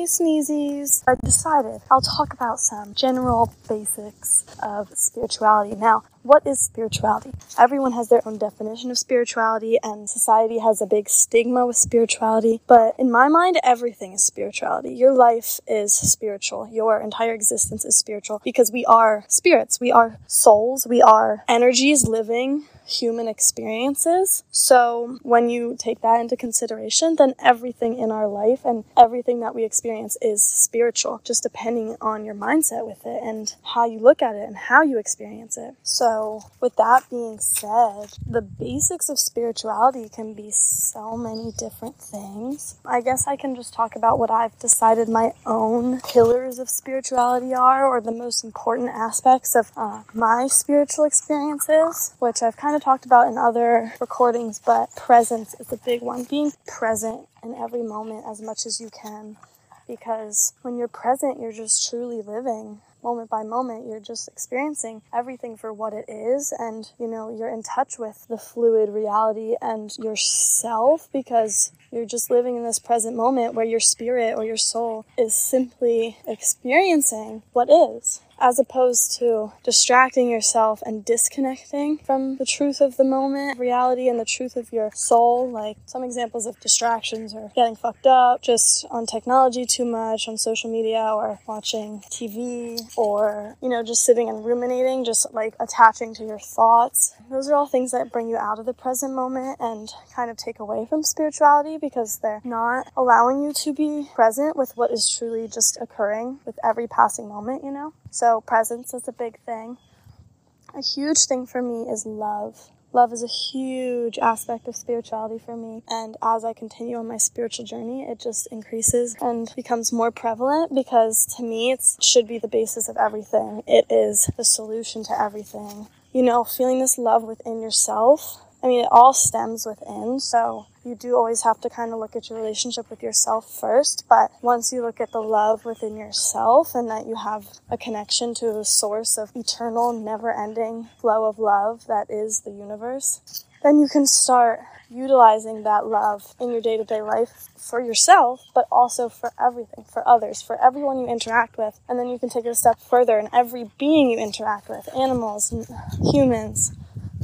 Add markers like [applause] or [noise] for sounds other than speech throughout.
sneezy sneezies. I decided I'll talk about some general basics of spirituality. Now, what is spirituality? Everyone has their own definition of spirituality, and society has a big stigma with spirituality. But in my mind, everything is spirituality. Your life is spiritual. Your entire existence is spiritual because we are spirits. We are souls. We are energies living human experiences. So when you take that into consideration, then everything in our life and everything that we experience is spiritual, just depending on your mindset with it and how you look at it and how you experience it. So with that being said, the basics of spirituality can be so many different things. I guess I can just talk about what I've decided my own pillars of spirituality are or the most important aspects of uh, my spiritual experiences, which I've kind of talked about in other recordings, but presence is a big one. Being present in every moment as much as you can. Because when you're present, you're just truly living moment by moment. You're just experiencing everything for what it is. And, you know, you're in touch with the fluid reality and yourself because you're just living in this present moment where your spirit or your soul is simply experiencing what is as opposed to distracting yourself and disconnecting from the truth of the moment, reality, and the truth of your soul. Like some examples of distractions are getting fucked up just on technology too much, on social media, or watching TV, or, you know, just sitting and ruminating, just like attaching to your thoughts. Those are all things that bring you out of the present moment and kind of take away from spirituality because they're not allowing you to be present with what is truly just occurring with every passing moment, you know? So, presence is a big thing. A huge thing for me is love. Love is a huge aspect of spirituality for me. And as I continue on my spiritual journey, it just increases and becomes more prevalent because to me, it should be the basis of everything. It is the solution to everything. You know, feeling this love within yourself. I mean, it all stems within. So you do always have to kind of look at your relationship with yourself first. But once you look at the love within yourself and that you have a connection to the source of eternal, never ending flow of love that is the universe, then you can start utilizing that love in your day to day life for yourself, but also for everything, for others, for everyone you interact with. And then you can take it a step further in every being you interact with animals, humans,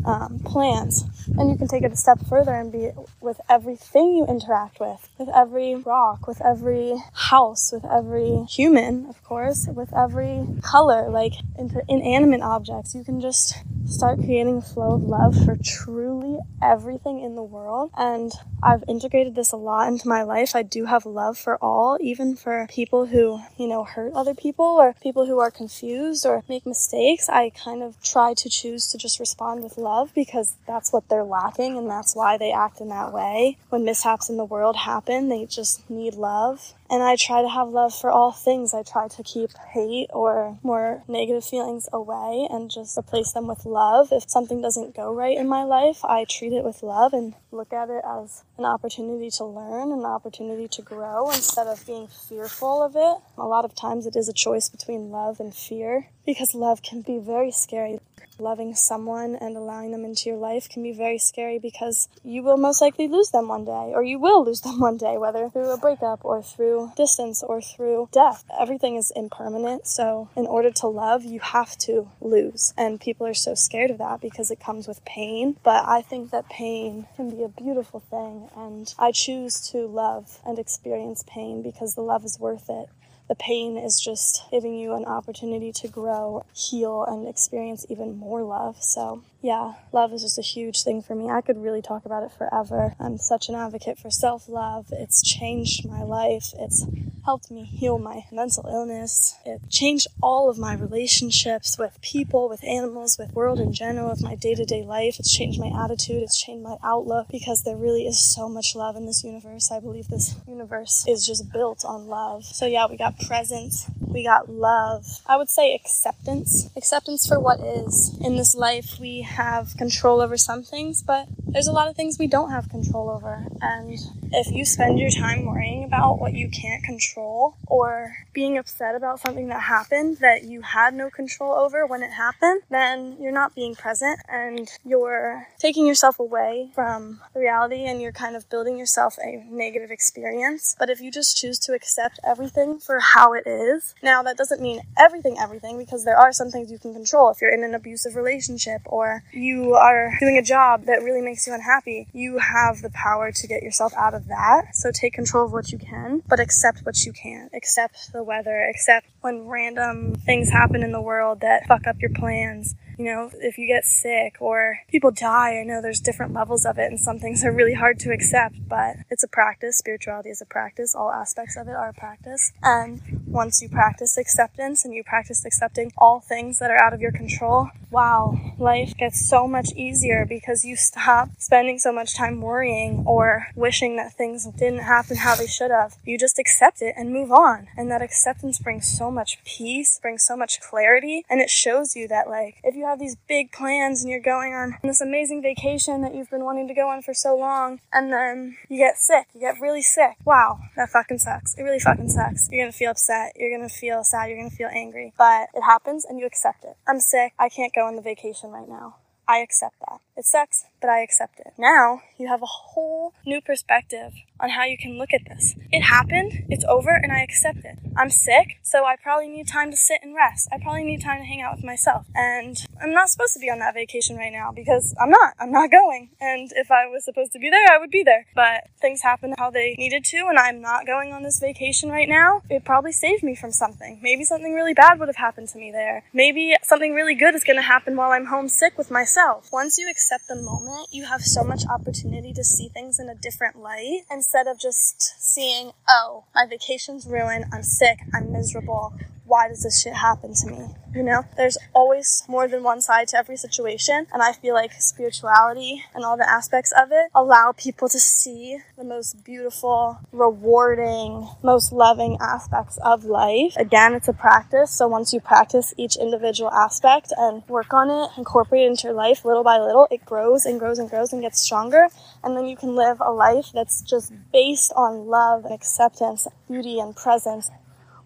um, plants. And you can take it a step further and be with everything you interact with, with every rock, with every house, with every human, of course, with every color, like into inanimate objects. You can just start creating a flow of love for truly everything in the world. And I've integrated this a lot into my life. I do have love for all, even for people who, you know, hurt other people or people who are confused or make mistakes. I kind of try to choose to just respond with love because that's what they're lacking and that's why they act in that way. When mishaps in the world happen, they just need love. And I try to have love for all things. I try to keep hate or more negative feelings away and just replace them with love. If something doesn't go right in my life, I treat it with love and look at it as an opportunity to learn, an opportunity to grow instead of being fearful of it. A lot of times it is a choice between love and fear because love can be very scary. Loving someone and allowing them into your life can be very scary because you will most likely lose them one day, or you will lose them [laughs] one day, whether through a breakup or through distance or through death. Everything is impermanent, so in order to love, you have to lose. And people are so scared of that because it comes with pain. But I think that pain can be a beautiful thing, and I choose to love and experience pain because the love is worth it the pain is just giving you an opportunity to grow, heal, and experience even more love. So, yeah, love is just a huge thing for me. I could really talk about it forever. I'm such an advocate for self love. It's changed my life. It's helped me heal my mental illness. It changed all of my relationships with people, with animals, with world in general, with my day-to-day life. It's changed my attitude, it's changed my outlook because there really is so much love in this universe. I believe this universe is just built on love. So yeah, we got presence, we got love. I would say acceptance. Acceptance for what is. In this life, we have control over some things, but there's a lot of things we don't have control over. And if you spend your time worrying about what you can't control or being upset about something that happened that you had no control over when it happened, then you're not being present and you're taking yourself away from the reality and you're kind of building yourself a negative experience. But if you just choose to accept everything for how it is, now that doesn't mean everything, everything, because there are some things you can control. If you're in an abusive relationship or you are doing a job that really makes you unhappy, you have the power to get yourself out of that. So take control of what you can, but accept what you can't. Accept the weather, accept when random things happen in the world that fuck up your plans you know, if you get sick or people die, I know there's different levels of it and some things are really hard to accept, but it's a practice. Spirituality is a practice. All aspects of it are a practice. And once you practice acceptance and you practice accepting all things that are out of your control, wow, life gets so much easier because you stop spending so much time worrying or wishing that things didn't happen how they should have. You just accept it and move on. And that acceptance brings so much peace, brings so much clarity, and it shows you that like if you have these big plans and you're going on this amazing vacation that you've been wanting to go on for so long, and then you get sick, you get really sick. Wow, that fucking sucks. It really fucking sucks. You're gonna feel upset, you're gonna feel sad, you're gonna feel angry, but it happens and you accept it. I'm sick, I can't go on the vacation right now. I accept that. It sucks, but I accept it. Now you have a whole new perspective on how you can look at this. It happened, it's over, and I accept it. I'm sick, so I probably need time to sit and rest. I probably need time to hang out with myself. And I'm not supposed to be on that vacation right now because I'm not. I'm not going. And if I was supposed to be there, I would be there. But things happened how they needed to, and I'm not going on this vacation right now. It probably saved me from something. Maybe something really bad would have happened to me there. Maybe something really good is going to happen while I'm homesick with myself. Once you accept the moment, you have so much opportunity to see things in a different light instead of just seeing, oh, my vacation's ruined, I'm sick, I'm miserable, why does this shit happen to me? You know, there's always more than one side to every situation, and I feel like spirituality and all the aspects of it allow people to see the most beautiful, rewarding, most loving aspects of life. Again, it's a practice, so once you practice each individual aspect and work on it, incorporate it into your life little by little, it grows and grows and grows and gets stronger, and then you can live a life that's just based on love and acceptance, beauty and presence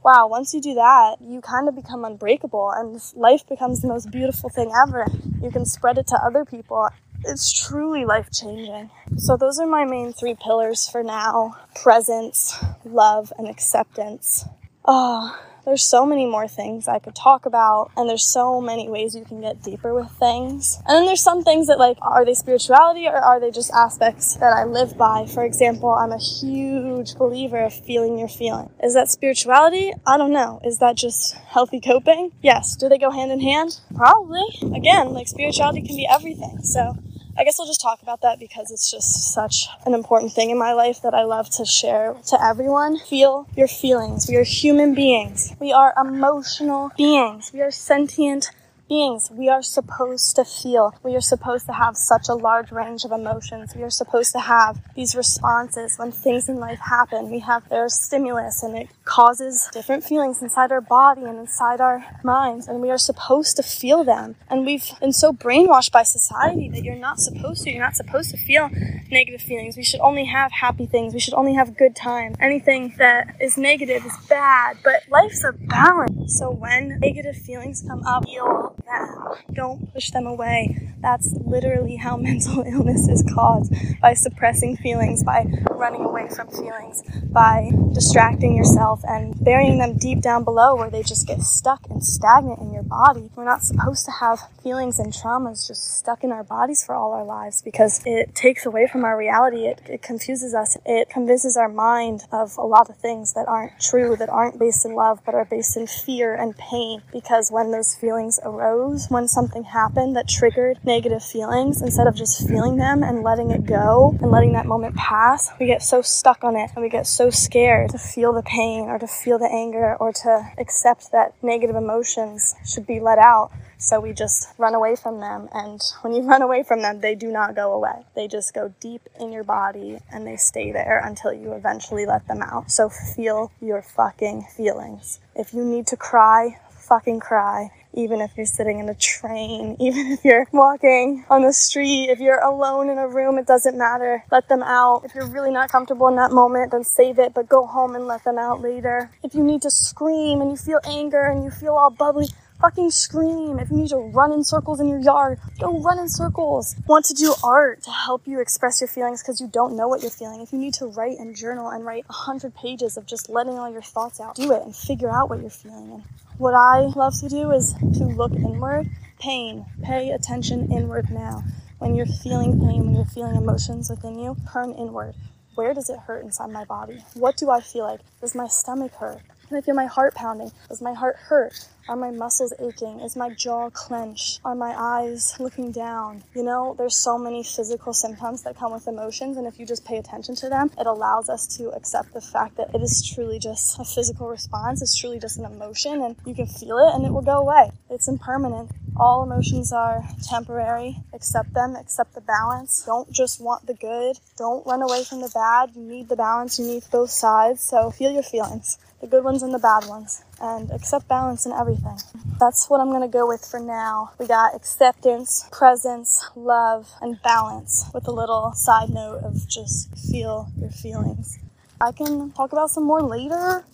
wow, once you do that, you kind of become unbreakable and life becomes the most beautiful thing ever. You can spread it to other people. It's truly life changing. So, those are my main three pillars for now presence, love, and acceptance. Oh, there's so many more things I could talk about, and there's so many ways you can get deeper with things. And then there's some things that, like, are they spirituality or are they just aspects that I live by? For example, I'm a huge believer of feeling your feeling. Is that spirituality? I don't know. Is that just healthy coping? Yes. Do they go hand in hand? Probably. Again, like, spirituality can be everything. So, I guess I'll just talk about that because it's just such an important thing in my life that I love to share to everyone. Feel your feelings. We are human beings. We are emotional beings. We are sentient beings. We are supposed to feel. We are supposed to have such a large range of emotions. We are supposed to have these responses when things in life happen. We have their stimulus and it causes different feelings inside our body and inside our minds. And we are supposed to feel them. And we've been so brainwashed by society that you're not supposed to. You're not supposed to feel negative feelings. We should only have happy things. We should only have good times. Anything that is negative is bad. But life's a balance. So when negative feelings come up, feel them. Don't push them away. That's literally how [laughs] mental illness is caused by suppressing feelings, by running away from feelings, by distracting yourself and burying them deep down below where they just get stuck and stagnant in your body. We're not supposed to have feelings and traumas just stuck in our bodies for all our lives because it takes away from our reality. It, it confuses us. It convinces our mind of a lot of things that aren't true, that aren't based in love, but are based in fear and pain because when those feelings arose, when something happened that triggered negative feelings, instead of just feeling them and letting it go and letting that moment pass, we get so stuck on it and we get so scared to feel the pain or to feel the anger or to accept that negative emotions should be let out. So we just run away from them. And when you [laughs] run away from them, they do not go away. They just go deep in your body and they stay there until you eventually let them out. So feel your fucking feelings. If you need to cry, fucking cry. Even if you're sitting in a train, [laughs] even if you're walking on the street, if you're alone in a room, it doesn't matter. Let them out. If you're really not comfortable in that moment, then save it, but go home and let them out later. If you need to scream and you feel anger and you feel all bubbly, fucking scream. If you need to run in circles in your yard, go run in circles. Want to do art to help you express your feelings because you don't know what you're feeling. If you need to write and journal and write a hundred pages of just letting all your thoughts out, do it and figure out what you're feeling. And what I love to do is to look inward. Pain. Pay attention inward now. When you're feeling pain, when you're feeling emotions within you, turn inward. Where does it hurt inside my body? What do I feel like? Does my stomach hurt? Can I feel my heart pounding? Does my heart hurt? Are my muscles aching? Is my jaw clenched? Are my eyes looking down? You know, there's so many physical symptoms that come with emotions, and if you just pay attention to them, it allows us to accept the fact that it is truly just a physical response. It's truly just an emotion, and you can feel it and it will go away. It's impermanent. All emotions are temporary. Accept them, accept the balance. Don't just want the good. Don't run away from the bad. You need the balance, you need both sides. So feel your feelings the good ones and the bad ones, and accept balance in everything. That's what I'm gonna go with for now. We got acceptance, presence, love, and balance with a little side note of just feel your feelings. I can talk about some more later.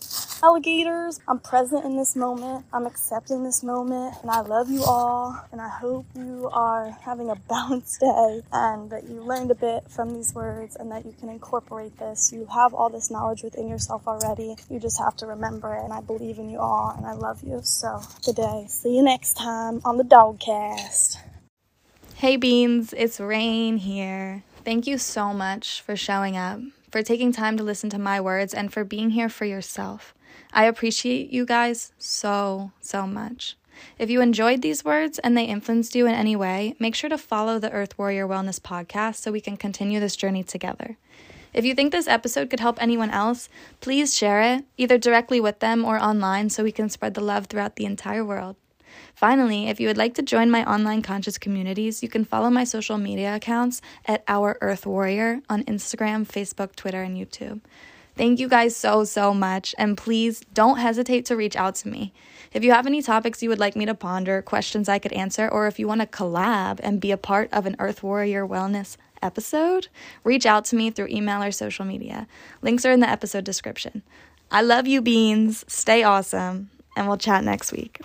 Alligators, I'm present in this moment. I'm accepting this moment. And I love you all. And I hope you are having a [laughs] balanced day and that you learned a bit from these words and that you can incorporate this. You have all this knowledge within yourself already. You just have to remember it. And I believe in you all and I love you. So, good day. See you next time on the Dogcast. Hey, Beans, it's Rain here. Thank you so much for showing up for taking time to listen to my words, and for being here for yourself. I appreciate you guys so, so much. If you enjoyed these words and they influenced you in any way, make sure to follow the Earth Warrior Wellness podcast so we can continue this journey together. If you think this episode could help anyone else, please share it, either directly with them or online, so we can spread the love throughout the entire world. Finally, if you would like to join my online conscious communities, you can follow my social media accounts at Our Earth Warrior on Instagram, Facebook, Twitter, and YouTube. Thank you guys so, so much, and please don't hesitate to reach out to me. If you have any topics you would like me to ponder, questions I could answer, or if you want to collab and be a part of an Earth Warrior Wellness episode, reach out to me through email or social media. Links are in the episode description. I love you, Beans. Stay awesome, and we'll chat next week.